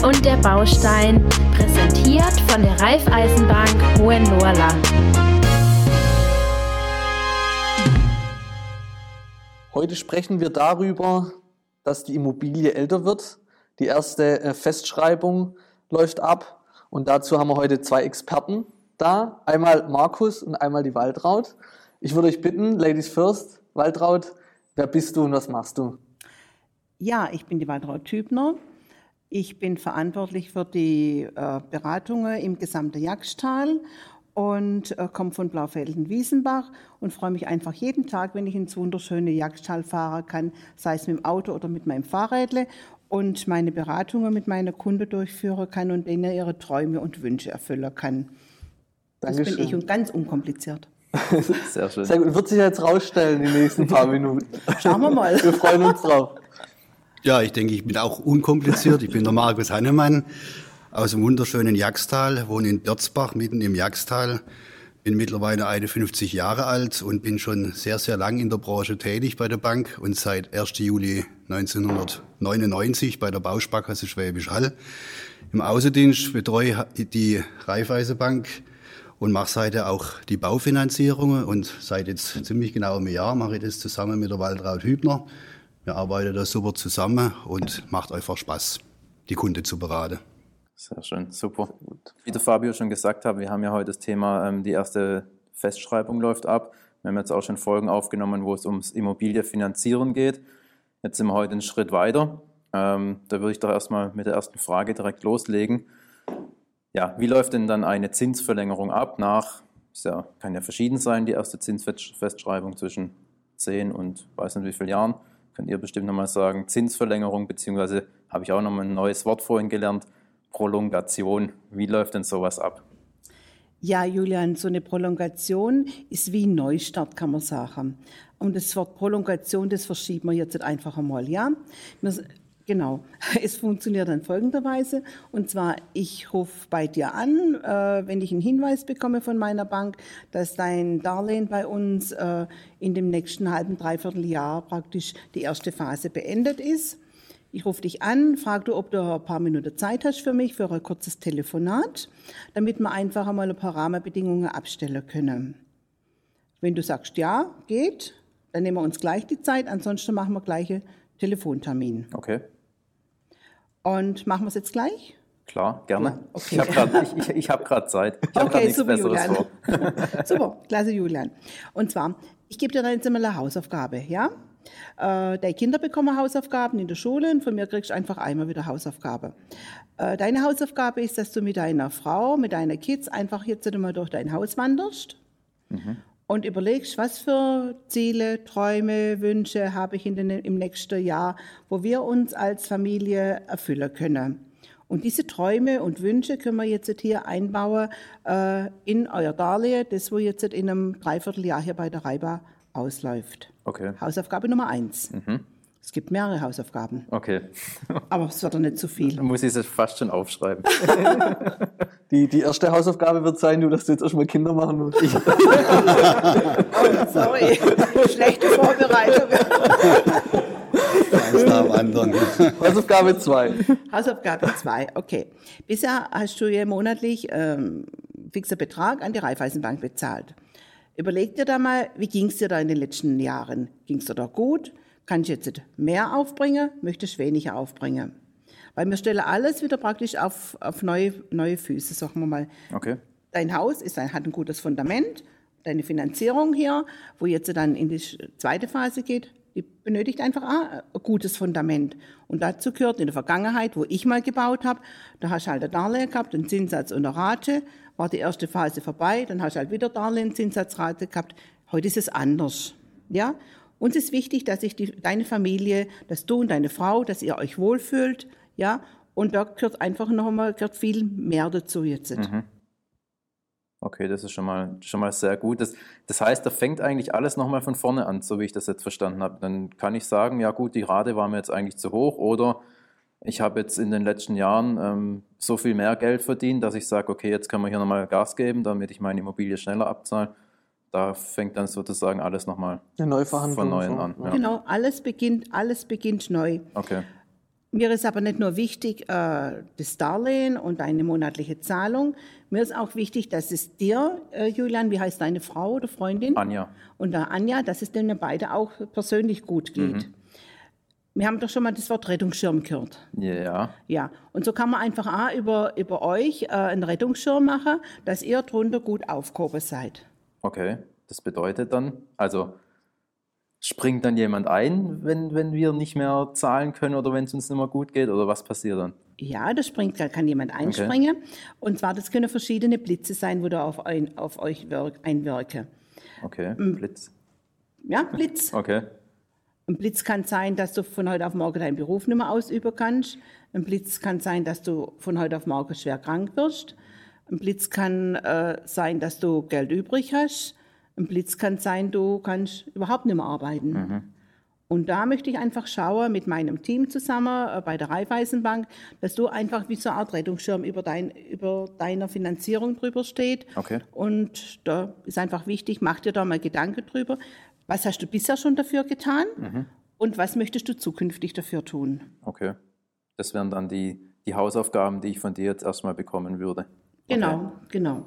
Und der Baustein, präsentiert von der Raiffeisenbank Hohenlohrland. Heute sprechen wir darüber, dass die Immobilie älter wird. Die erste äh, Festschreibung läuft ab und dazu haben wir heute zwei Experten da. Einmal Markus und einmal die Waltraud. Ich würde euch bitten, Ladies first, Waltraud, wer bist du und was machst du? Ja, ich bin die Waltraud Tübner. Ich bin verantwortlich für die äh, Beratungen im gesamten Jagdtal und äh, komme von Blaufelden-Wiesenbach und freue mich einfach jeden Tag, wenn ich ins wunderschöne Jagdstall fahren kann, sei es mit dem Auto oder mit meinem Fahrrädle und meine Beratungen mit meiner Kunde durchführen kann und denen ihre Träume und Wünsche erfüllen kann. Das Dankeschön. bin ich und ganz unkompliziert. Sehr schön. Sehr gut. Wird sich jetzt rausstellen in den nächsten paar Minuten. Schauen wir mal. Wir freuen uns drauf. Ja, ich denke, ich bin auch unkompliziert. Ich bin der Markus Hannemann aus dem wunderschönen Jagstal, wohne in Berzbach, mitten im Jagstal. Bin mittlerweile 51 Jahre alt und bin schon sehr, sehr lang in der Branche tätig bei der Bank und seit 1. Juli 1999 bei der Bausparkasse Schwäbisch Hall. Im Außendienst betreue die Raiffeisenbank und mache seither auch die Baufinanzierungen und seit jetzt ziemlich genau einem Jahr mache ich das zusammen mit der Waltraud Hübner. Wir arbeiten da super zusammen und macht einfach Spaß, die Kunde zu beraten. Sehr schön, super. Wie der Fabio schon gesagt hat, wir haben ja heute das Thema, ähm, die erste Festschreibung läuft ab. Wir haben jetzt auch schon Folgen aufgenommen, wo es ums Immobiliefinanzieren geht. Jetzt sind wir heute einen Schritt weiter. Ähm, da würde ich doch erstmal mit der ersten Frage direkt loslegen. Ja, wie läuft denn dann eine Zinsverlängerung ab nach, ja, kann ja verschieden sein, die erste Zinsfestschreibung zwischen 10 und weiß nicht wie vielen Jahren. Könnt ihr bestimmt nochmal sagen, Zinsverlängerung, beziehungsweise habe ich auch nochmal ein neues Wort vorhin gelernt, Prolongation. Wie läuft denn sowas ab? Ja, Julian, so eine Prolongation ist wie ein Neustart, kann man sagen. Und das Wort Prolongation, das verschieben wir jetzt einfach einmal, ja? Genau, es funktioniert dann folgenderweise. Und zwar, ich rufe bei dir an, äh, wenn ich einen Hinweis bekomme von meiner Bank, dass dein Darlehen bei uns äh, in dem nächsten halben, dreiviertel Jahr praktisch die erste Phase beendet ist. Ich rufe dich an, frage du, ob du ein paar Minuten Zeit hast für mich, für ein kurzes Telefonat, damit wir einfach einmal ein paar Rahmenbedingungen abstellen können. Wenn du sagst, ja, geht, dann nehmen wir uns gleich die Zeit, ansonsten machen wir gleich einen Telefontermin. Okay. Und machen wir es jetzt gleich? Klar, gerne. Okay. Ich habe gerade ich, ich, ich hab Zeit. Ich habe okay, super, Julian. super, klasse, Julian. Und zwar, ich gebe dir dann jetzt einmal eine Hausaufgabe, ja? Äh, deine Kinder bekommen Hausaufgaben in der Schule und von mir kriegst du einfach einmal wieder Hausaufgabe. Äh, deine Hausaufgabe ist, dass du mit deiner Frau, mit deinen Kids einfach jetzt einmal durch dein Haus wanderst mhm. Und überlegst, was für Ziele, Träume, Wünsche habe ich in den, im nächsten Jahr, wo wir uns als Familie erfüllen können. Und diese Träume und Wünsche können wir jetzt hier einbauen äh, in euer Darlehen, das wo jetzt in einem Dreivierteljahr hier bei der Reiba ausläuft. Okay. Hausaufgabe Nummer eins. Mhm. Es gibt mehrere Hausaufgaben. Okay. Aber es wird doch nicht zu viel. Dann muss ich es fast schon aufschreiben. die, die erste Hausaufgabe wird sein, du, dass du jetzt erstmal Kinder machen musst. oh, sorry. Schlechte Vorbereitung. Anderen. Hausaufgabe 2. Hausaufgabe 2, okay. Bisher hast du ja monatlich ähm, fixer Betrag an die Raiffeisenbank bezahlt. Überleg dir da mal, wie ging es dir da in den letzten Jahren? Ging es dir da gut? Kann ich jetzt mehr aufbringen? Möchtest du weniger aufbringen? Weil wir stellen alles wieder praktisch auf, auf neue, neue Füße, sagen wir mal. Okay. Dein Haus ist ein, hat ein gutes Fundament. Deine Finanzierung hier, wo jetzt dann in die zweite Phase geht, die benötigt einfach ein gutes Fundament. Und dazu gehört in der Vergangenheit, wo ich mal gebaut habe, da hast du halt ein Darlehen gehabt, einen Zinssatz und eine Rate, war die erste Phase vorbei, dann hast du halt wieder Darlehen, Zinssatzrate gehabt. Heute ist es anders. Ja? Uns ist wichtig, dass sich deine Familie, dass du und deine Frau, dass ihr euch wohlfühlt. Ja? Und da gehört einfach noch einmal gehört viel mehr dazu jetzt. Mhm. Okay, das ist schon mal, schon mal sehr gut. Das, das heißt, da fängt eigentlich alles nochmal von vorne an, so wie ich das jetzt verstanden habe. Dann kann ich sagen, ja gut, die Rate war mir jetzt eigentlich zu hoch oder ich habe jetzt in den letzten Jahren ähm, so viel mehr Geld verdient, dass ich sage, okay, jetzt kann man hier nochmal Gas geben, damit ich meine Immobilie schneller abzahle. Da fängt dann sozusagen alles nochmal von neuem an. Ja. Genau, alles beginnt, alles beginnt neu. Okay. Mir ist aber nicht nur wichtig äh, das Darlehen und eine monatliche Zahlung. Mir ist auch wichtig, dass es dir, äh, Julian, wie heißt deine Frau oder Freundin? Anja. Und der Anja, dass es denen beide auch persönlich gut geht. Mhm. Wir haben doch schon mal das Wort Rettungsschirm gehört. Ja. Ja, und so kann man einfach auch über, über euch äh, einen Rettungsschirm machen, dass ihr drunter gut aufgehoben seid. Okay. Das bedeutet dann, also springt dann jemand ein, wenn, wenn wir nicht mehr zahlen können oder wenn es uns nicht mehr gut geht oder was passiert dann? Ja, da springt, da kann jemand einspringen. Und zwar, das können verschiedene Blitze sein, wo da auf, ein, auf euch wirk, einwirken. Okay, Mm. Blitz. Ja, Blitz. Okay. Ein Blitz kann sein, dass du von heute auf morgen deinen Beruf nicht mehr ausüben kannst. Ein Blitz kann sein, dass du von heute auf morgen schwer krank wirst. Ein Blitz kann äh, sein, dass du Geld übrig hast. Ein Blitz kann sein, du kannst überhaupt nicht mehr arbeiten. Und da möchte ich einfach schauen mit meinem Team zusammen äh, bei der Raiffeisenbank, dass du einfach wie so eine Art Rettungsschirm über, dein, über deiner Finanzierung drüber steht. Okay. Und da ist einfach wichtig, mach dir da mal Gedanken drüber. Was hast du bisher schon dafür getan? Und was möchtest du zukünftig dafür tun? Okay. Das wären dann die, die Hausaufgaben, die ich von dir jetzt erstmal bekommen würde. Genau, genau.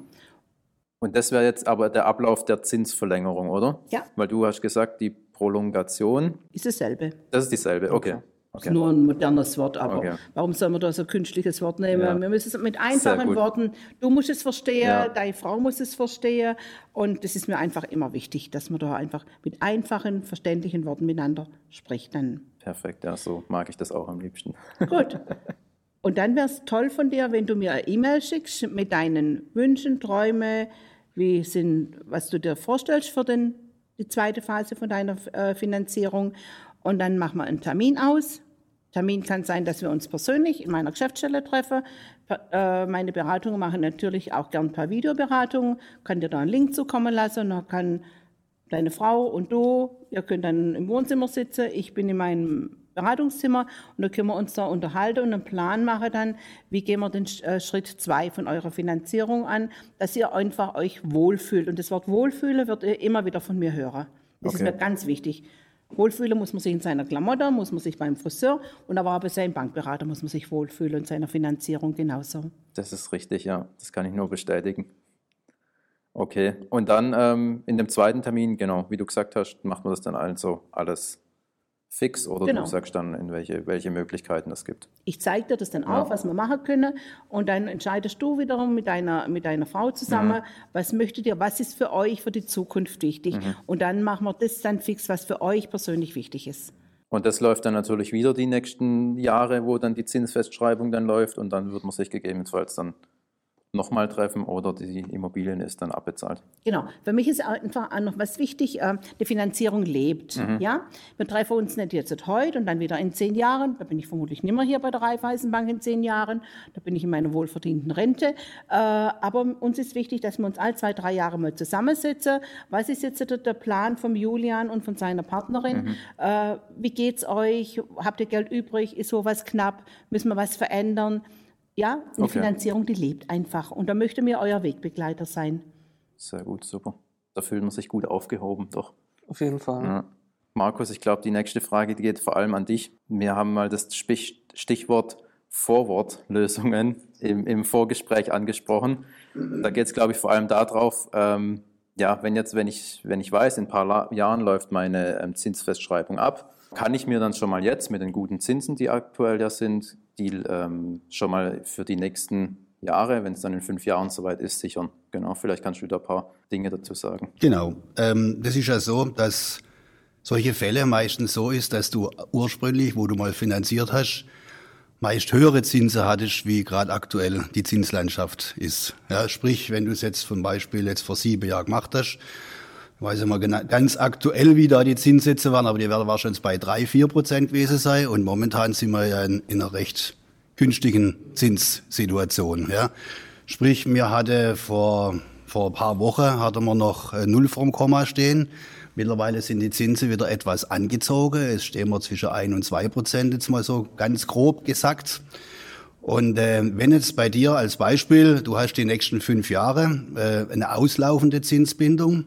Und das wäre jetzt aber der Ablauf der Zinsverlängerung, oder? Ja. Weil du hast gesagt, die Prolongation, Ist dasselbe. das ist dieselbe. Okay. Ist nur ein modernes Wort, aber Okay. warum soll man da so ein künstliches Wort nehmen? Ja. Wir müssen es mit einfachen. Worten, du musst es verstehen, Ja. deine Frau muss es verstehen und das ist mir einfach immer wichtig, dass man da einfach mit einfachen, verständlichen Worten miteinander spricht. Dann Perfekt, ja, so mag ich das auch am liebsten. Gut. Und dann wäre es toll von dir, wenn du mir eine E-Mail schickst mit deinen Wünschen, Träumen, wie sind, was du dir vorstellst für den, die zweite Phase von deiner äh, Finanzierung. Und dann machen wir einen Termin aus. Termin kann sein, dass wir uns persönlich in meiner Geschäftsstelle treffen. Äh, meine Beratungen machen natürlich auch gern ein paar Videoberatungen. Kann dir da einen Link zukommen lassen und dann kann deine Frau und du, ihr könnt dann im Wohnzimmer sitzen, ich bin in meinem Beratungszimmer und da können wir uns da unterhalten und einen Plan machen dann, wie gehen wir den äh, Schritt zwei von eurer Finanzierung an, dass ihr einfach euch wohlfühlt. Und das Wort Wohlfühlen wird ihr immer wieder von mir hören. Das ist Okay. mir ganz wichtig. Wohlfühlen muss man sich in seiner Klamotte, muss man sich beim Friseur und aber auch bei seinem Bankberater muss man sich wohlfühlen und seiner Finanzierung genauso. Das ist richtig, ja. Das kann ich nur bestätigen. Okay. Und dann ähm, in dem zweiten Termin, genau, wie du gesagt hast, macht man das dann also alles fix oder Genau. du sagst dann, in welche, welche Möglichkeiten es gibt. Ich zeige dir das dann Ja. auf, was wir machen können. Und dann entscheidest du wiederum mit deiner, mit deiner Frau zusammen, was möchtet ihr, was ist für euch für die Zukunft wichtig. Und dann machen wir das dann fix, was für euch persönlich wichtig ist. Und das läuft dann natürlich wieder die nächsten Jahre, wo dann die Zinsfestschreibung dann läuft und dann wird man sich gegebenenfalls dann nochmal treffen oder die Immobilien ist dann abbezahlt. Genau. Für mich ist einfach auch noch was wichtig, äh, die Finanzierung lebt. Ja? Wir treffen uns nicht jetzt heute und dann wieder in zehn Jahren. Da bin ich vermutlich nicht mehr hier bei der Raiffeisenbank in zehn Jahren. Da bin ich in meiner wohlverdienten Rente. Äh, aber uns ist wichtig, dass wir uns alle zwei, drei Jahre mal zusammensetzen. Was ist jetzt der Plan von Julian und von seiner Partnerin? Äh, wie geht's euch? Habt ihr Geld übrig? Ist sowas knapp? Müssen wir was verändern? Ja, eine Okay. Finanzierung, die lebt einfach. Und da möchte mir euer Wegbegleiter sein. Sehr gut, super. Da fühlt man sich gut aufgehoben, doch. Auf jeden Fall. Ja. Markus, ich glaube, die nächste Frage die geht vor allem an dich. Wir haben mal das Stichwort Vorwortlösungen im, im Vorgespräch angesprochen. Da geht es, glaube ich, vor allem darauf, ähm, ja, wenn jetzt, wenn ich, wenn ich weiß, in ein paar La Jahren läuft meine ähm, Zinsfestschreibung ab, kann ich mir dann schon mal jetzt mit den guten Zinsen, die aktuell ja sind, die ähm, schon mal für die nächsten Jahre, wenn es dann in fünf Jahren soweit ist, sichern. Genau, vielleicht kannst du da ein paar Dinge dazu sagen. Genau. Ähm, das ist ja so, dass solche Fälle meistens so ist, dass du ursprünglich, wo du mal finanziert hast, meist höhere Zinsen hattest, wie gerade aktuell die Zinslandschaft ist. Ja, sprich, wenn du es jetzt zum Beispiel jetzt vor sieben Jahren gemacht hast, weiß ich mal gena- ganz aktuell, wie da die Zinssätze waren, aber die werden wahrscheinlich bei drei, vier Prozent gewesen sein und momentan sind wir ja in, in einer recht günstigen Zinssituation. Ja. Sprich, mir hatte vor, vor ein paar Wochen hatte man noch äh, null vorm Komma stehen. Mittlerweile sind die Zinsen wieder etwas angezogen. Es stehen wir zwischen ein und zwei Prozent, jetzt mal so ganz grob gesagt. Und äh, wenn jetzt bei dir als Beispiel, du hast die nächsten fünf Jahre äh, eine auslaufende Zinsbindung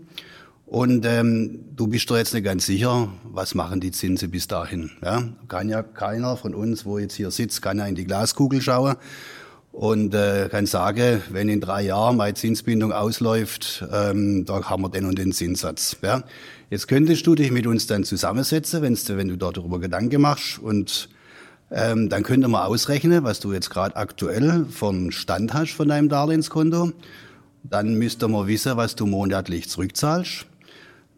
Und ähm, du bist doch jetzt nicht ganz sicher, was machen die Zinsen bis dahin. Ja? Kann ja keiner von uns, wo jetzt hier sitzt, kann ja in die Glaskugel schauen und äh, kann sagen, wenn in drei Jahren meine Zinsbindung ausläuft, ähm, da haben wir den und den Zinssatz. Ja? Jetzt könntest du dich mit uns dann zusammensetzen, wenn's, wenn du darüber Gedanken machst und ähm, dann könnte man ausrechnen, was du jetzt gerade aktuell vom Stand hast von deinem Darlehenskonto. Dann müsste man wissen, was du monatlich zurückzahlst.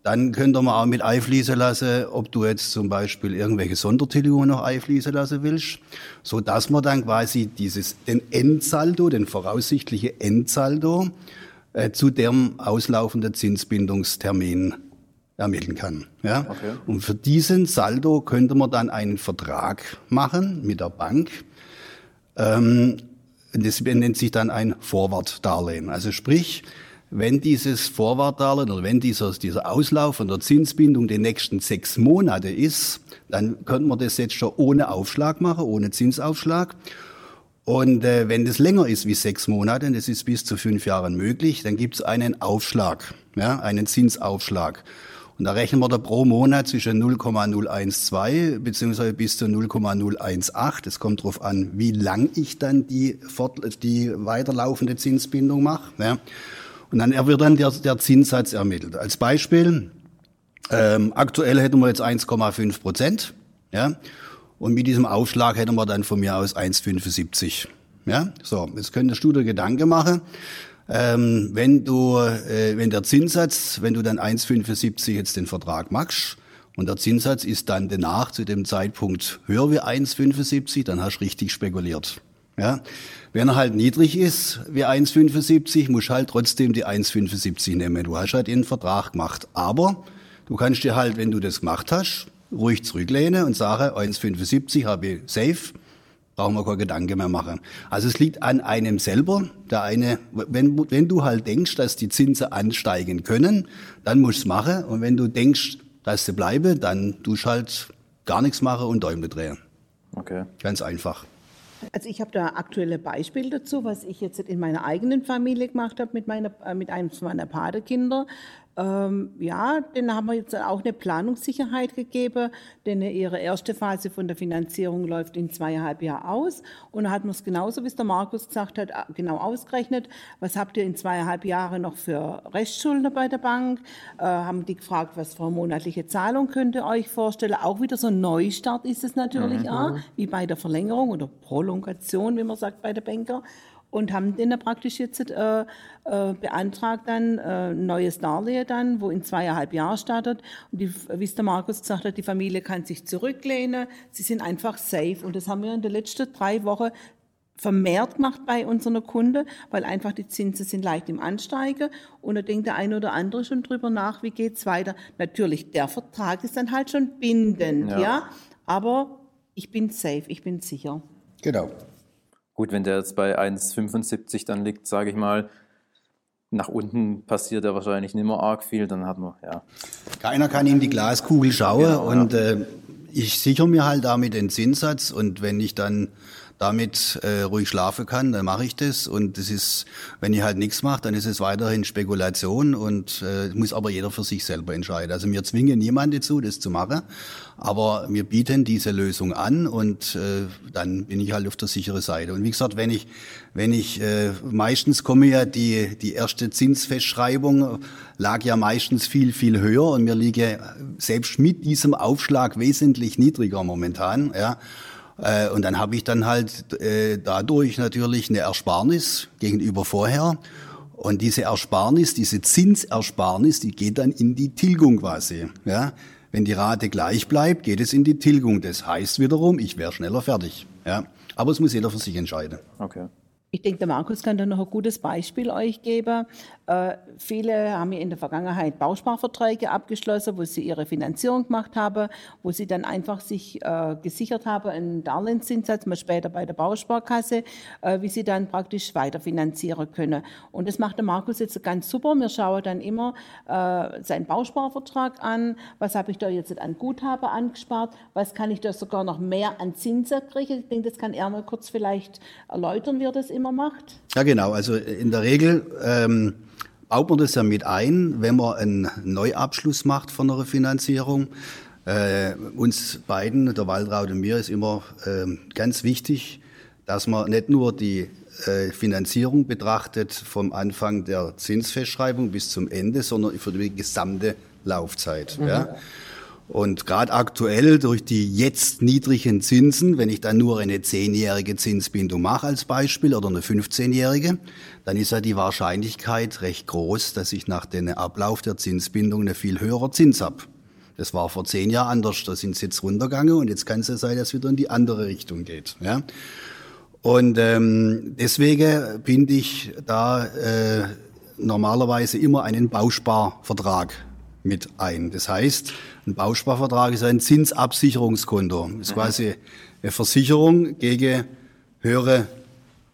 Dann könnte man auch mit einfließen lassen, ob du jetzt zum Beispiel irgendwelche Sondertilgungen noch einfließen lassen willst, so dass man dann quasi dieses, den Endsaldo, den voraussichtlichen Endsaldo, äh, zu dem auslaufenden Zinsbindungstermin ermitteln kann. Ja? Okay. Und für diesen Saldo könnte man dann einen Vertrag machen mit der Bank. Ähm, das nennt sich dann ein Vorwartdarlehen. Also sprich, wenn dieses Vorwartdarlehen oder wenn dieser, dieser Auslauf von der Zinsbindung die nächsten sechs Monate ist, dann könnte man das jetzt schon ohne Aufschlag machen, ohne Zinsaufschlag. Und äh, wenn das länger ist wie sechs Monate, und das ist bis zu fünf Jahren möglich, dann gibt es einen Aufschlag, ja, einen Zinsaufschlag. Und da rechnen wir da pro Monat zwischen 0,012 beziehungsweise bis zu 0,018. Es kommt darauf an, wie lang ich dann die, fort, die weiterlaufende Zinsbindung mache. Ja. Und dann wird dann der, der Zinssatz ermittelt. Als Beispiel, ähm, aktuell hätten wir jetzt 1,5 Prozent. Ja. Und mit diesem Aufschlag hätten wir dann von mir aus 1,75. Ja, so, jetzt könntest du dir Gedanken machen. Ähm, wenn du, äh, wenn der Zinssatz, wenn du dann 1,75 jetzt den Vertrag machst und der Zinssatz ist dann danach zu dem Zeitpunkt höher wie 1,75, dann hast du richtig spekuliert. Ja? Wenn er halt niedrig ist wie 1,75, musst halt trotzdem die 1,75 nehmen. Du hast halt den Vertrag gemacht. Aber du kannst dir halt, wenn du das gemacht hast, ruhig zurücklehnen und sagen, 1,75 habe ich safe brauchen wir keine Gedanken mehr machen. Also es liegt an einem selber. Der eine, wenn, wenn du halt denkst, dass die Zinsen ansteigen können, dann musst du es machen. Und wenn du denkst, dass sie bleiben, dann tust du halt gar nichts machen und Däumle drehen. Okay. Ganz einfach. Also ich habe da aktuelle Beispiele dazu, was ich jetzt in meiner eigenen Familie gemacht habe mit, äh, mit einem meiner Patekinder. Ähm, ja, denen haben wir jetzt auch eine Planungssicherheit gegeben, denn ihre erste Phase von der Finanzierung läuft in zweieinhalb Jahren aus. Und da hat man es genauso, wie es der Markus gesagt hat, genau ausgerechnet. Was habt ihr in zweieinhalb Jahren noch für Restschulden bei der Bank? Äh, haben die gefragt, was für eine monatliche Zahlung könnt ihr euch vorstellen? Auch wieder so ein Neustart ist es natürlich mhm. auch, wie bei der Verlängerung oder Prolongation, wie man sagt bei der Banker und haben den praktisch jetzt äh, äh, beantragt dann äh, neues Darlehen dann, wo in zweieinhalb Jahren startet. Und die, wie es der Markus gesagt hat, die Familie kann sich zurücklehnen, sie sind einfach safe. Und das haben wir in den letzten drei Wochen vermehrt gemacht bei unseren Kunden, weil einfach die Zinsen sind leicht im Ansteigen und da denkt der eine oder andere schon drüber nach, wie geht's weiter. Natürlich, der Vertrag ist dann halt schon bindend, ja, ja? aber ich bin safe, ich bin sicher. Genau. Gut, wenn der jetzt bei 1,75 dann liegt, sage ich mal, nach unten passiert ja wahrscheinlich nicht mehr arg viel, dann hat man, ja. Keiner kann in die Glaskugel schauen genau, und ja. äh, ich sichere mir halt damit den Zinssatz und wenn ich dann damit äh, ruhig schlafen kann, dann mache ich das. Und das ist, wenn ich halt nichts mache, dann ist es weiterhin Spekulation und äh, muss aber jeder für sich selber entscheiden. Also wir zwingen niemanden dazu, das zu machen, aber wir bieten diese Lösung an und äh, dann bin ich halt auf der sicheren Seite. Und wie gesagt, wenn ich, wenn ich äh, meistens komme ja die die erste Zinsfestschreibung lag ja meistens viel viel höher und mir liege selbst mit diesem Aufschlag wesentlich niedriger momentan. Ja. Äh, und dann habe ich dann halt äh, dadurch natürlich eine Ersparnis gegenüber vorher. Und diese Ersparnis, diese Zinsersparnis, die geht dann in die Tilgung quasi. Ja? Wenn die Rate gleich bleibt, geht es in die Tilgung. Das heißt wiederum, ich wäre schneller fertig. Ja? Aber es muss jeder für sich entscheiden. Okay. Ich denke, der Markus kann da noch ein gutes Beispiel euch geben. Äh, viele haben ja in der Vergangenheit Bausparverträge abgeschlossen, wo sie ihre Finanzierung gemacht haben, wo sie dann einfach sich äh, gesichert haben, einen Darlehenszinssatz, mal später bei der Bausparkasse, äh, wie sie dann praktisch weiterfinanzieren können. Und das macht der Markus jetzt ganz super. Wir schauen dann immer äh, seinen Bausparvertrag an. Was habe ich da jetzt an Guthaben angespart? Was kann ich da sogar noch mehr an Zinsen kriegen? Ich denke, das kann er mal kurz vielleicht erläutern, wie er das immer macht. Ja, genau. Also in der Regel ähm baut man das ja mit ein, wenn man einen Neuabschluss macht von einer Finanzierung. Äh, uns beiden, der Waldraut und mir, ist immer äh, ganz wichtig, dass man nicht nur die äh, Finanzierung betrachtet vom Anfang der Zinsfestschreibung bis zum Ende, sondern für die gesamte Laufzeit. Mhm. Ja. Und gerade aktuell durch die jetzt niedrigen Zinsen, wenn ich dann nur eine zehnjährige Zinsbindung mache als Beispiel oder eine 15-jährige, dann ist ja die Wahrscheinlichkeit recht groß, dass ich nach dem Ablauf der Zinsbindung eine viel höhere Zins habe. Das war vor zehn Jahren anders, da sind sie jetzt runtergegangen und jetzt kann es ja sein, dass es wieder in die andere Richtung geht. Ja? Und ähm, deswegen binde ich da äh, normalerweise immer einen Bausparvertrag mit ein. Das heißt, ein Bausparvertrag ist ein Zinsabsicherungskonto. Ist quasi eine Versicherung gegen höhere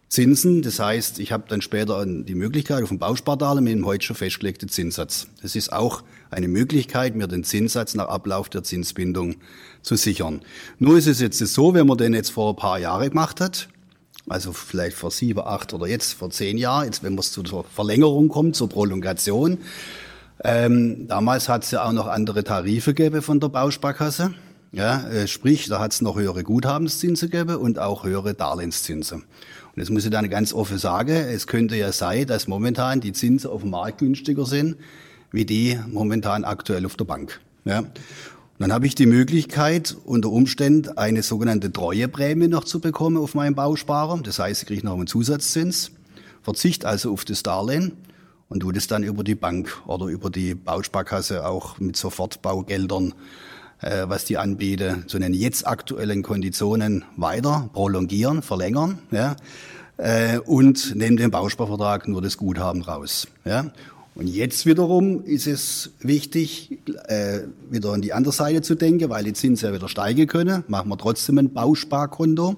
Zinsen. Das heißt, ich habe dann später die Möglichkeit auf dem Bauspardarlehen mit dem heute schon festgelegten Zinssatz. Das ist auch eine Möglichkeit, mir den Zinssatz nach Ablauf der Zinsbindung zu sichern. Nur ist es jetzt so, wenn man den jetzt vor ein paar Jahren gemacht hat, also vielleicht vor sieben, acht oder jetzt vor zehn Jahren, jetzt wenn man zur Verlängerung kommt, zur Prolongation, ähm, damals hat es ja auch noch andere Tarife gegeben von der Bausparkasse. Ja, äh, sprich, da hat es noch höhere Guthabenszinsen gegeben und auch höhere Darlehenszinsen. Und jetzt muss ich dann ganz offen sagen, es könnte ja sein, dass momentan die Zinsen auf dem Markt günstiger sind, wie die momentan aktuell auf der Bank. Ja. Dann habe ich die Möglichkeit, unter Umständen eine sogenannte Treueprämie noch zu bekommen auf meinen Bausparer. Das heißt, ich kriege noch einen Zusatzzins, verzicht also auf das Darlehen und du das dann über die Bank oder über die Bausparkasse auch mit Sofortbaugeldern, äh, was die anbieten, zu den jetzt aktuellen Konditionen weiter prolongieren, verlängern, ja, äh, und neben dem Bausparvertrag nur das Guthaben raus. Ja. Und jetzt wiederum ist es wichtig, äh, wieder an die andere Seite zu denken, weil die Zinsen ja wieder steigen können, machen wir trotzdem ein Bausparkonto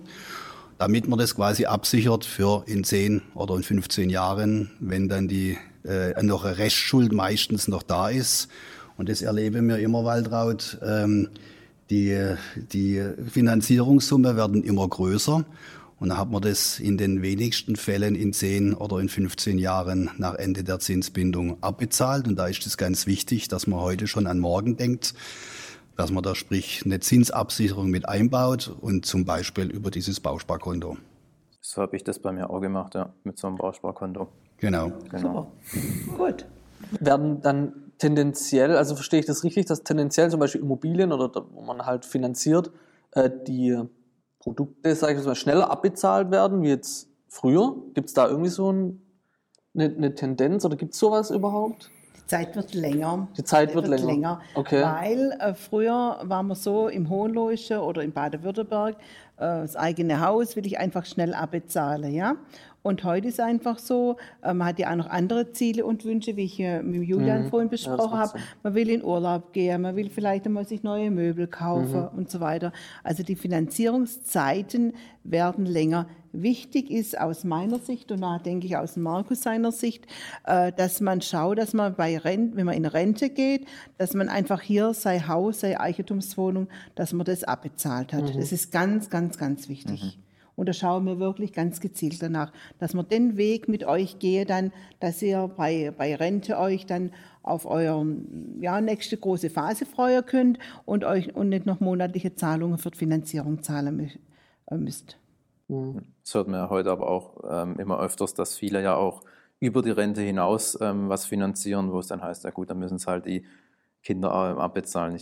damit man das quasi absichert für in 10 oder in 15 Jahren, wenn dann die äh, noch eine Restschuld meistens noch da ist. Und das erleben wir immer, Waldraut. Ähm, die, die Finanzierungssumme werden immer größer. Und dann hat man das in den wenigsten Fällen in 10 oder in 15 Jahren nach Ende der Zinsbindung abbezahlt. Und da ist es ganz wichtig, dass man heute schon an morgen denkt, dass man da sprich eine Zinsabsicherung mit einbaut und zum Beispiel über dieses Bausparkonto. So habe ich das bei mir auch gemacht, ja, mit so einem Bausparkonto. Genau. genau. Super. Gut. Werden dann tendenziell, also verstehe ich das richtig, dass tendenziell zum Beispiel Immobilien oder wo man halt finanziert, äh, die Produkte, sage ich mal, schneller abbezahlt werden wie jetzt früher? Gibt es da irgendwie so ein, eine, eine Tendenz oder gibt es sowas überhaupt? Die Zeit wird länger. Die Zeit wird, wird länger. länger. Okay. Weil äh, früher waren wir so im Hohenloische oder in Baden-Württemberg, das eigene Haus will ich einfach schnell abbezahlen. Ja? Und heute ist einfach so, äh, man hat ja auch noch andere Ziele und Wünsche, wie ich mit Julian mhm. vorhin besprochen ja, habe. Man will in Urlaub gehen, man will vielleicht einmal sich neue Möbel kaufen mhm. und so weiter. Also die Finanzierungszeiten werden länger. Wichtig ist aus meiner Sicht und da denke ich aus Markus seiner Sicht, äh, dass man schaut, dass man bei Rente, wenn man in Rente geht, dass man einfach hier sein Haus, seine Eigentumswohnung, dass man das abbezahlt hat. Mhm. Das ist ganz, ganz, ganz wichtig. Mhm. Und da schauen wir wirklich ganz gezielt danach, dass wir den Weg mit euch gehen, dann, dass ihr bei, bei Rente euch dann auf eure ja, nächste große Phase freuen könnt und euch und nicht noch monatliche Zahlungen für die Finanzierung zahlen äh, müsst. Mhm. Das hört man ja heute aber auch ähm, immer öfters, dass viele ja auch über die Rente hinaus ähm, was finanzieren, wo es dann heißt, ja gut, dann müssen es halt die Kinder äh, abbezahlen.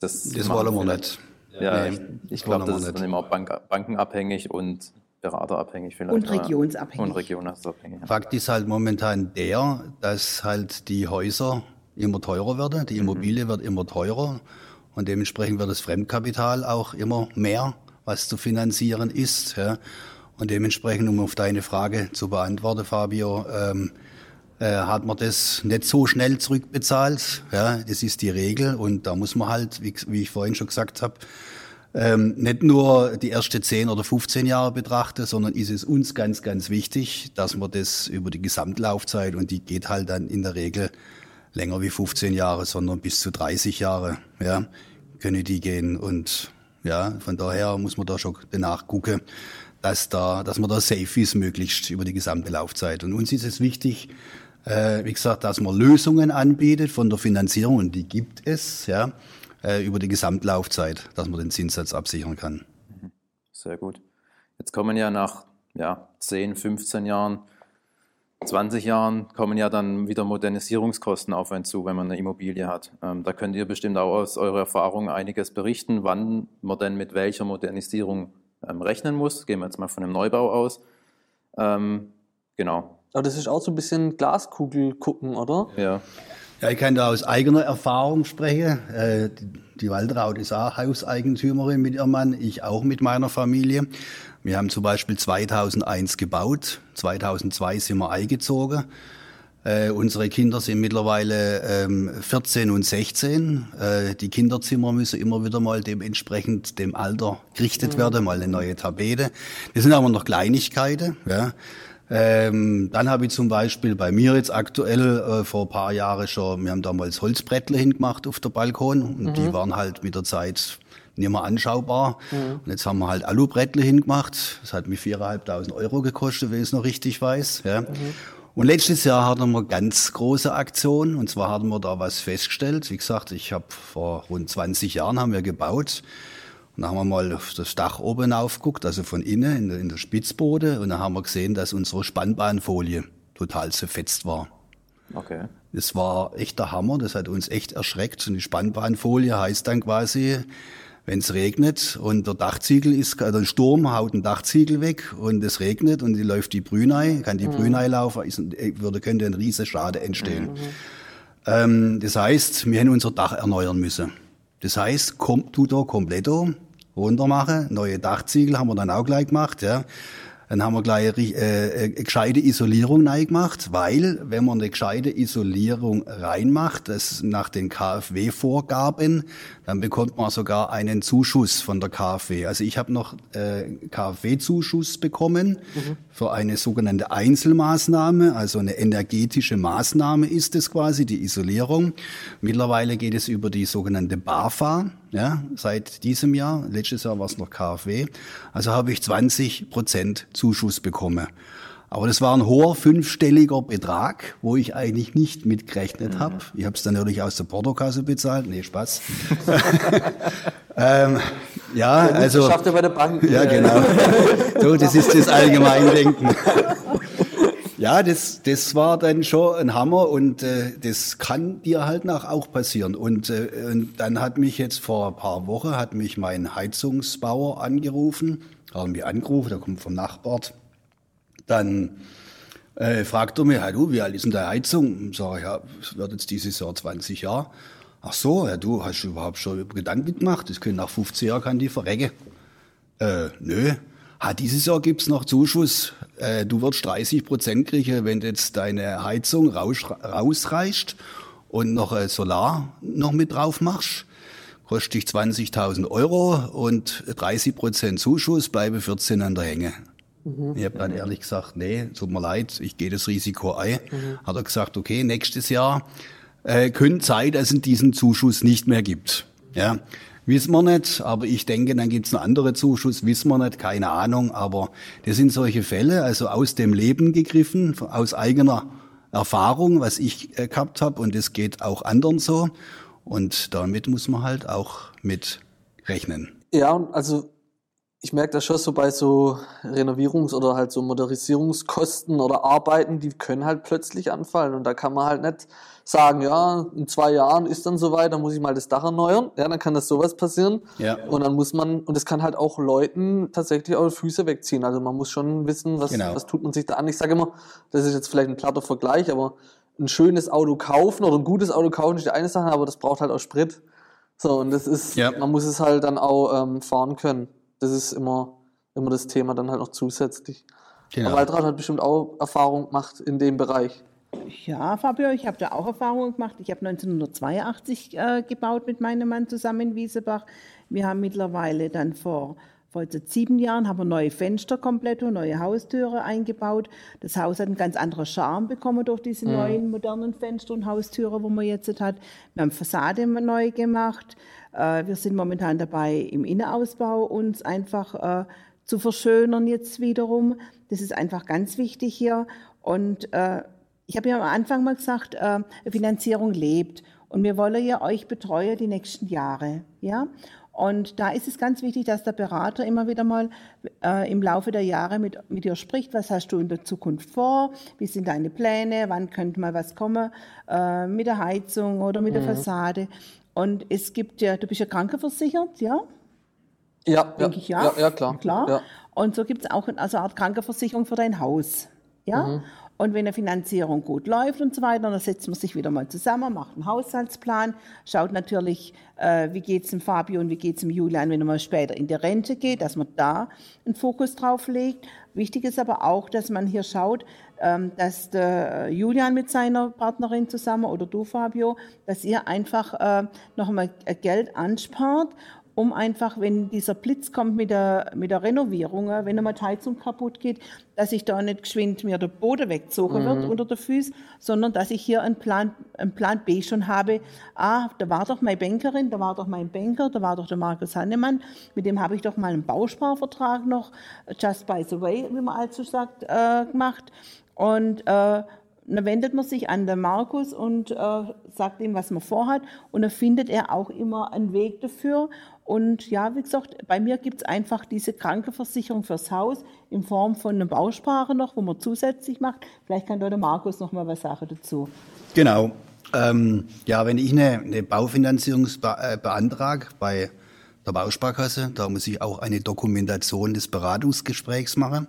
Das, das wollen wir nicht. Ja, nee, ich, glaube, das ist dann immer Bank, bankenabhängig und beraterabhängig vielleicht. Und regionsabhängig. Und regionsabhängig. Fakt ist halt momentan der, dass halt die Häuser immer teurer werden, die mhm. Immobilie mhm. wird immer teurer und dementsprechend wird das Fremdkapital auch immer mehr, was zu finanzieren ist. Ja. Und dementsprechend, um auf deine Frage zu beantworten, Fabio, ähm, äh, hat man das nicht so schnell zurückbezahlt. Ja, das ist die Regel und da muss man halt, wie, wie ich vorhin schon gesagt habe, ähm, nicht nur die ersten 10 oder 15 Jahre betrachten, sondern ist es uns ganz, ganz wichtig, dass man das über die Gesamtlaufzeit und die geht halt dann in der Regel länger wie 15 Jahre, sondern bis zu 30 Jahre, ja, können die gehen und ja, von daher muss man da schon danach gucken, dass da, dass man da safe ist, möglichst über die gesamte Laufzeit. Und uns ist es wichtig, Äh, wie gesagt, dass man Lösungen anbietet von der Finanzierung, und die gibt es, ja, äh, über die Gesamtlaufzeit, dass man den Zinssatz absichern kann. Sehr gut. Jetzt kommen ja nach ja, 10, 15 Jahren, 20 Jahren kommen ja dann wieder Modernisierungskosten auf einen zu, wenn man eine Immobilie hat. Ähm, da könnt ihr bestimmt auch aus eurer Erfahrung einiges berichten, wann man denn mit welcher Modernisierung ähm, rechnen muss. Gehen wir jetzt mal von einem Neubau aus. Ähm, genau. Aber das ist auch so ein bisschen Glaskugel gucken, oder? Ja. Ja, ich kann da aus eigener Erfahrung sprechen. Äh, die Waldraut ist auch Hauseigentümerin mit ihrem Mann, ich auch mit meiner Familie. Wir haben zum Beispiel 2001 gebaut, 2002 sind wir eingezogen. Äh, unsere Kinder sind mittlerweile ähm, 14 und 16. Äh, die Kinderzimmer müssen immer wieder mal dementsprechend dem Alter gerichtet mhm. werden, mal eine neue Tapete. Das sind aber noch Kleinigkeiten. Ja. Ähm, dann habe ich zum Beispiel bei mir jetzt aktuell äh, vor ein paar Jahren schon, wir haben damals Holzbrettle hingemacht auf der Balkon und mhm. die waren halt mit der Zeit nicht mehr anschaubar. Mhm. Und jetzt haben wir halt Alubrettle hingemacht. Das hat mich 4.500 Euro gekostet, wenn ich es noch richtig weiß. Ja. Mhm. Und letztes Jahr hatten wir ganz große Aktion und zwar hatten wir da was festgestellt. Wie gesagt, ich habe vor rund 20 Jahren haben wir gebaut. Und dann haben wir mal auf das Dach oben aufgeguckt, also von innen in der, in der Spitzbode. Und dann haben wir gesehen, dass unsere Spannbahnfolie total zerfetzt war. Okay. Das war echt der Hammer, das hat uns echt erschreckt. Und die Spannbahnfolie heißt dann quasi, wenn es regnet und der Dachziegel ist, also ein Sturm haut ein Dachziegel weg und es regnet und die läuft die Brünei, kann die mhm. Brünei laufen, ist, würde, könnte ein riesen Schade entstehen. Mhm. Ähm, das heißt, wir hätten unser Dach erneuern müssen. Das heißt, kommt, tut er kompletto, runter machen. Neue Dachziegel haben wir dann auch gleich gemacht. Ja. Dann haben wir gleich äh, eine gescheite Isolierung gemacht, weil wenn man eine gescheite Isolierung reinmacht, das nach den KfW-Vorgaben, dann bekommt man sogar einen Zuschuss von der KfW. Also ich habe noch äh, KfW-Zuschuss bekommen mhm. für eine sogenannte Einzelmaßnahme, also eine energetische Maßnahme ist es quasi, die Isolierung. Mittlerweile geht es über die sogenannte BAFA, ja, seit diesem Jahr. Letztes Jahr war es noch KfW. Also habe ich 20 Prozent Zuschuss bekommen. Aber das war ein hoher fünfstelliger Betrag, wo ich eigentlich nicht mitgerechnet mhm. habe. Ich habe es dann natürlich aus der Portokasse bezahlt. Nee, Spaß. ähm, ja, also. Schafft er bei der Bank. Ja, genau. so, das ist das Allgemeindenken. Ja, das, das war dann schon ein Hammer und äh, das kann dir halt nach auch passieren. Und, äh, und dann hat mich jetzt vor ein paar Wochen hat mich mein Heizungsbauer angerufen, haben mich angerufen, der kommt vom Nachbar. Dann äh, fragt er mich, hey, du, wie alt ist denn deine Heizung? Sag ich, ja, es wird jetzt dieses Jahr 20 Jahre. Ach so, ja, du hast du überhaupt schon Gedanken gemacht? Das können nach 15 Jahren kann die verrecken. Äh, nö. Ha, dieses Jahr gibt's noch Zuschuss. Äh, du wirst 30 Prozent kriegen, wenn jetzt deine Heizung raus, rausreicht und noch äh, Solar noch mit drauf machst. Kostet dich 20.000 Euro und 30 Prozent Zuschuss, bleibe 14 an der Hänge. Mhm. Ich habe dann ehrlich gesagt, nee, tut mir leid, ich gehe das Risiko ein. Mhm. Hat er gesagt, okay, nächstes Jahr äh, könnte sein, dass es diesen Zuschuss nicht mehr gibt. Ja, Wissen wir nicht, aber ich denke, dann gibt es einen anderen Zuschuss, wissen wir nicht, keine Ahnung. Aber das sind solche Fälle, also aus dem Leben gegriffen, aus eigener Erfahrung, was ich äh, gehabt habe und das geht auch anderen so. Und damit muss man halt auch mit rechnen. Ja, also ich merke das schon so bei so Renovierungs- oder halt so Modernisierungskosten oder Arbeiten, die können halt plötzlich anfallen und da kann man halt nicht sagen, ja, in zwei Jahren ist dann soweit, dann muss ich mal das Dach erneuern, ja, dann kann das sowas passieren ja. und dann muss man, und das kann halt auch Leuten tatsächlich auch Füße wegziehen, also man muss schon wissen, was, genau. was tut man sich da an. Ich sage immer, das ist jetzt vielleicht ein platter Vergleich, aber ein schönes Auto kaufen oder ein gutes Auto kaufen ist die eine Sache, aber das braucht halt auch Sprit. So, und das ist, ja. man muss es halt dann auch ähm, fahren können das ist immer, immer das Thema dann halt noch zusätzlich. Genau. Aber Waltraud hat bestimmt auch Erfahrung gemacht in dem Bereich. Ja, Fabio, ich habe da auch Erfahrungen gemacht. Ich habe 1982 äh, gebaut mit meinem Mann zusammen in Wiesebach. Wir haben mittlerweile dann vor, vor jetzt sieben Jahren haben wir neue Fenster komplett und neue Haustüre eingebaut. Das Haus hat einen ganz anderen Charme bekommen durch diese mhm. neuen modernen Fenster und Haustüre, wo man jetzt hat. Wir haben Fassade neu gemacht. Äh, wir sind momentan dabei, im Innenausbau uns einfach äh, zu verschönern jetzt wiederum. Das ist einfach ganz wichtig hier. Und äh, ich habe ja am Anfang mal gesagt, Finanzierung lebt. Und wir wollen ja euch betreuen die nächsten Jahre. Ja? Und da ist es ganz wichtig, dass der Berater immer wieder mal äh, im Laufe der Jahre mit, mit dir spricht. Was hast du in der Zukunft vor? Wie sind deine Pläne? Wann könnte mal was kommen äh, mit der Heizung oder mit mhm. der Fassade? Und es gibt ja, du bist ja krankenversichert, ja? Ja, denke ja, ich ja. Ja, ja klar. klar. Ja. Und so gibt es auch also eine Art Krankenversicherung für dein Haus. Ja? Mhm. Und wenn eine Finanzierung gut läuft und so weiter, dann setzt man sich wieder mal zusammen, macht einen Haushaltsplan, schaut natürlich, äh, wie geht es dem Fabio und wie geht es dem Julian, wenn er mal später in die Rente geht, dass man da einen Fokus drauf legt. Wichtig ist aber auch, dass man hier schaut, ähm, dass der Julian mit seiner Partnerin zusammen oder du, Fabio, dass ihr einfach äh, noch mal Geld anspart um einfach, wenn dieser Blitz kommt mit der, mit der Renovierung, wenn einmal die Heizung kaputt geht, dass ich da nicht geschwind mir der Boden weggezogen mhm. wird unter den Füßen, sondern dass ich hier einen Plan, einen Plan B schon habe. Ah, da war doch meine Bankerin, da war doch mein Banker, da war doch der Markus Hannemann, mit dem habe ich doch mal einen Bausparvertrag noch, just by the way, wie man also sagt, äh, gemacht. Und äh, dann wendet man sich an den Markus und äh, sagt ihm, was man vorhat. Und dann findet er auch immer einen Weg dafür. Und ja, wie gesagt, bei mir gibt es einfach diese Krankenversicherung fürs Haus in Form von einem Bausparer noch, wo man zusätzlich macht. Vielleicht kann da der Markus noch mal was sagen dazu. Genau. Ähm, ja, wenn ich eine, eine Baufinanzierung äh, beantrage bei der Bausparkasse, da muss ich auch eine Dokumentation des Beratungsgesprächs machen.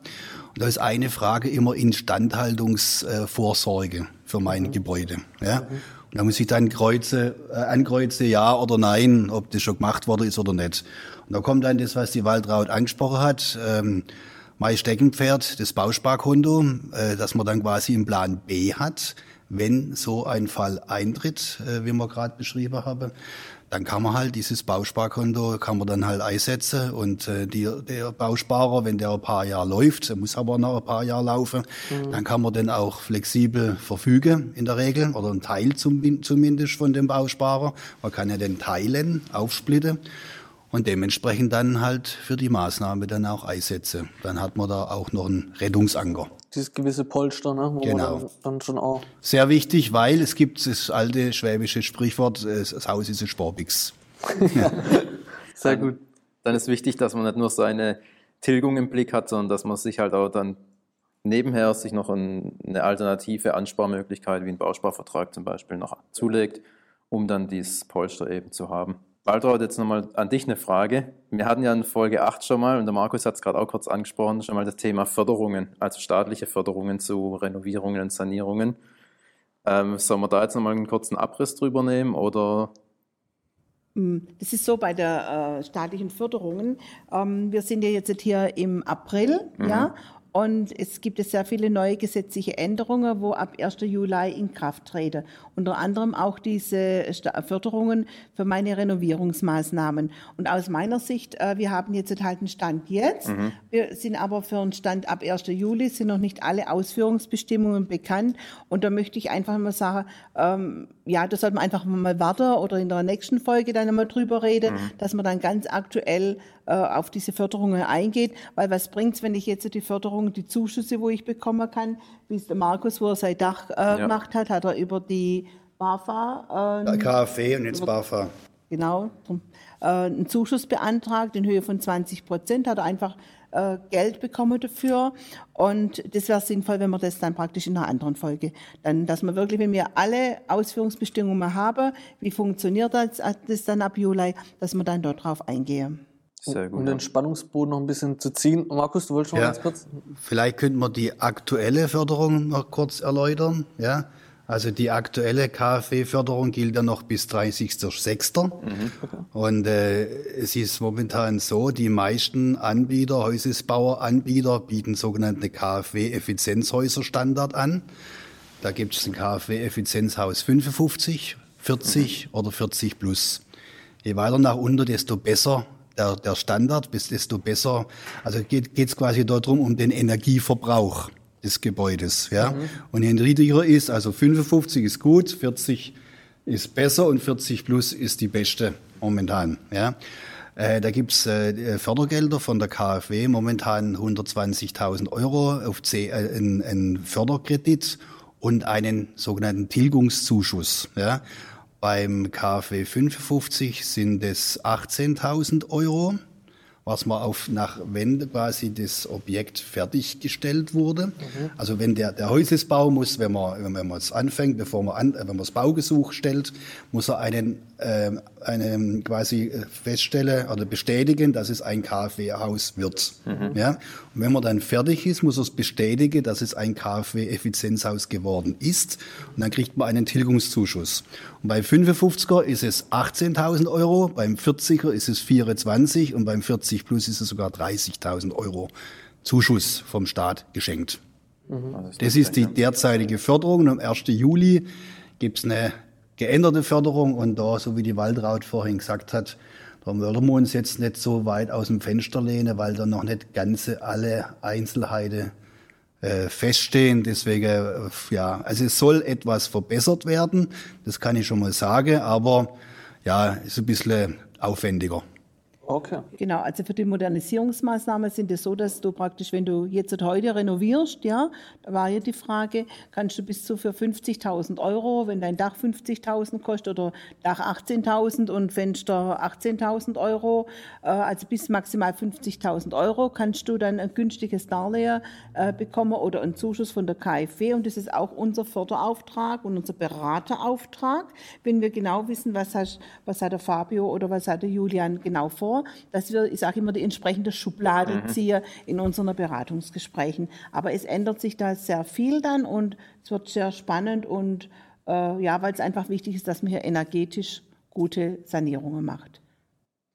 Und da ist eine Frage immer Instandhaltungsvorsorge für mein mhm. Gebäude. Ja? Mhm. Da muss ich dann kreuze, äh, ankreuze, ja oder nein, ob das schon gemacht worden ist oder nicht. Und da kommt dann das, was die Waldraut angesprochen hat, ähm, mein Steckenpferd, das Bausparkonto, äh, dass man dann quasi einen Plan B hat, wenn so ein Fall eintritt, äh, wie wir gerade beschrieben haben dann kann man halt dieses Bausparkonto kann man dann halt einsetzen und äh, die, der Bausparer, wenn der ein paar Jahre läuft, der muss aber noch ein paar Jahre laufen, mhm. dann kann man dann auch flexibel verfügen in der Regel oder ein Teil zum, zumindest von dem Bausparer. Man kann ja den teilen, aufsplitten und dementsprechend dann halt für die Maßnahme dann auch einsetzen. Dann hat man da auch noch einen Rettungsanker dieses gewisse Polster, ne? wo genau. man dann, schon auch. Sehr wichtig, weil es gibt das alte schwäbische Sprichwort, das Haus ist ein Sporbix. ja. Sehr gut. Dann ist wichtig, dass man nicht nur seine Tilgung im Blick hat, sondern dass man sich halt auch dann nebenher sich noch ein, eine alternative Ansparmöglichkeit wie ein Bausparvertrag zum Beispiel noch zulegt, um dann dieses Polster eben zu haben. Waltraud, jetzt nochmal an dich eine Frage. Wir hatten ja in Folge 8 schon mal, und der Markus hat es gerade auch kurz angesprochen, schon mal das Thema Förderungen, also staatliche Förderungen zu Renovierungen und Sanierungen. Ähm, sollen wir da jetzt nochmal einen kurzen Abriss drüber nehmen oder hm, das ist so bei der äh, staatlichen Förderungen. Ähm, wir sind ja jetzt hier im April, mhm. ja, und es gibt sehr viele neue gesetzliche Änderungen, wo ab 1. Juli in Kraft treten. Unter anderem auch diese Förderungen für meine Renovierungsmaßnahmen. Und aus meiner Sicht, äh, wir haben jetzt halt einen Stand jetzt. Mhm. Wir sind aber für einen Stand ab 1. Juli, sind noch nicht alle Ausführungsbestimmungen bekannt. Und da möchte ich einfach mal sagen, ähm, ja, da sollte man einfach mal warten oder in der nächsten Folge dann einmal drüber reden, mhm. dass man dann ganz aktuell äh, auf diese Förderungen eingeht. Weil was bringt's, wenn ich jetzt die Förderung, die Zuschüsse, wo ich bekommen kann, wie es der Markus, wo er sein Dach äh, ja. gemacht hat, hat er über die BAFA. Äh, KfW und jetzt BAFA. Genau, äh, einen Zuschuss beantragt in Höhe von 20 Prozent, hat er einfach äh, Geld bekommen dafür. Und das wäre sinnvoll, wenn wir das dann praktisch in einer anderen Folge, dann, dass man wirklich, wenn wir alle Ausführungsbestimmungen haben, wie funktioniert das, das dann ab Juli, dass wir dann dort drauf eingehen. Sehr gut. Um den Spannungsboden noch ein bisschen zu ziehen. Markus, du wolltest schon ja, ganz kurz? Vielleicht könnten wir die aktuelle Förderung noch kurz erläutern. Ja, also die aktuelle KfW-Förderung gilt ja noch bis 30.06. Mhm. Und äh, es ist momentan so, die meisten Anbieter, Häusesbaueranbieter bieten sogenannte KfW-Effizienzhäuser-Standard an. Da gibt es ein KfW-Effizienzhaus 55, 40 mhm. oder 40 plus. Je weiter nach unten, desto besser der, der Standard, desto besser. Also geht es quasi darum, um den Energieverbrauch des Gebäudes. Ja? Mhm. Und je niedriger ist, also 55 ist gut, 40 ist besser und 40 plus ist die beste momentan. Ja? Äh, da gibt's äh, Fördergelder von der KfW, momentan 120.000 Euro auf C, äh, ein, ein Förderkredit, und einen sogenannten Tilgungszuschuss. Ja. Beim KfW 55 sind es 18.000 Euro was man auf nach wenn quasi das Objekt fertiggestellt wurde. Mhm. Also wenn der, der Häusesbau muss, wenn man wenn man es anfängt, bevor man an, wenn man das Baugesuch stellt, muss er einen eine quasi äh, feststellen oder bestätigen, dass es ein KfW-Haus wird. Mhm. Ja? Und wenn man dann fertig ist, muss es bestätigen, dass es ein KfW-Effizienzhaus geworden ist. Und dann kriegt man einen Tilgungszuschuss. Und bei 55er ist es 18.000 Euro, beim 40er ist es 24 und beim 40 Plus ist es sogar 30.000 Euro Zuschuss vom Staat geschenkt. Mhm. Das ist die derzeitige Förderung. Und am 1. Juli gibt es eine geänderte Förderung und da, so wie die Waldraut vorhin gesagt hat, da würden wir uns jetzt nicht so weit aus dem Fenster lehnen, weil da noch nicht ganze alle Einzelheiten äh, feststehen. Deswegen, äh, ja, also es soll etwas verbessert werden, das kann ich schon mal sagen, aber ja, ist ein bisschen aufwendiger. Okay. Genau, also für die Modernisierungsmaßnahmen sind es so, dass du praktisch, wenn du jetzt heute renovierst, ja, da war ja die Frage, kannst du bis zu für 50.000 Euro, wenn dein Dach 50.000 kostet oder Dach 18.000 und Fenster 18.000 Euro, äh, also bis maximal 50.000 Euro, kannst du dann ein günstiges Darlehen äh, bekommen oder einen Zuschuss von der KfW und das ist auch unser Förderauftrag und unser Beraterauftrag, wenn wir genau wissen, was, hast, was hat der Fabio oder was hat der Julian genau vor dass wir, ich sage immer, die entsprechende Schublade mhm. ziehen in unseren Beratungsgesprächen. Aber es ändert sich da sehr viel dann und es wird sehr spannend und äh, ja, weil es einfach wichtig ist, dass man hier energetisch gute Sanierungen macht.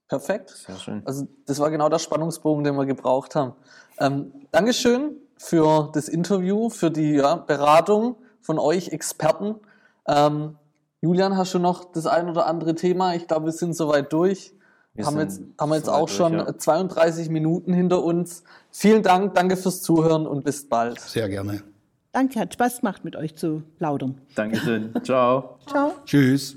Perfekt. Sehr schön. Also das war genau der Spannungsbogen, den wir gebraucht haben. Ähm, Dankeschön für das Interview, für die ja, Beratung von euch Experten. Ähm, Julian, hast du noch das ein oder andere Thema? Ich glaube, wir sind soweit durch. Wir haben jetzt, haben wir jetzt auch durch, schon ja. 32 Minuten hinter uns. Vielen Dank, danke fürs Zuhören und bis bald. Sehr gerne. Danke, hat Spaß gemacht, mit euch zu plaudern. Dankeschön. Ciao. Ciao. Tschüss.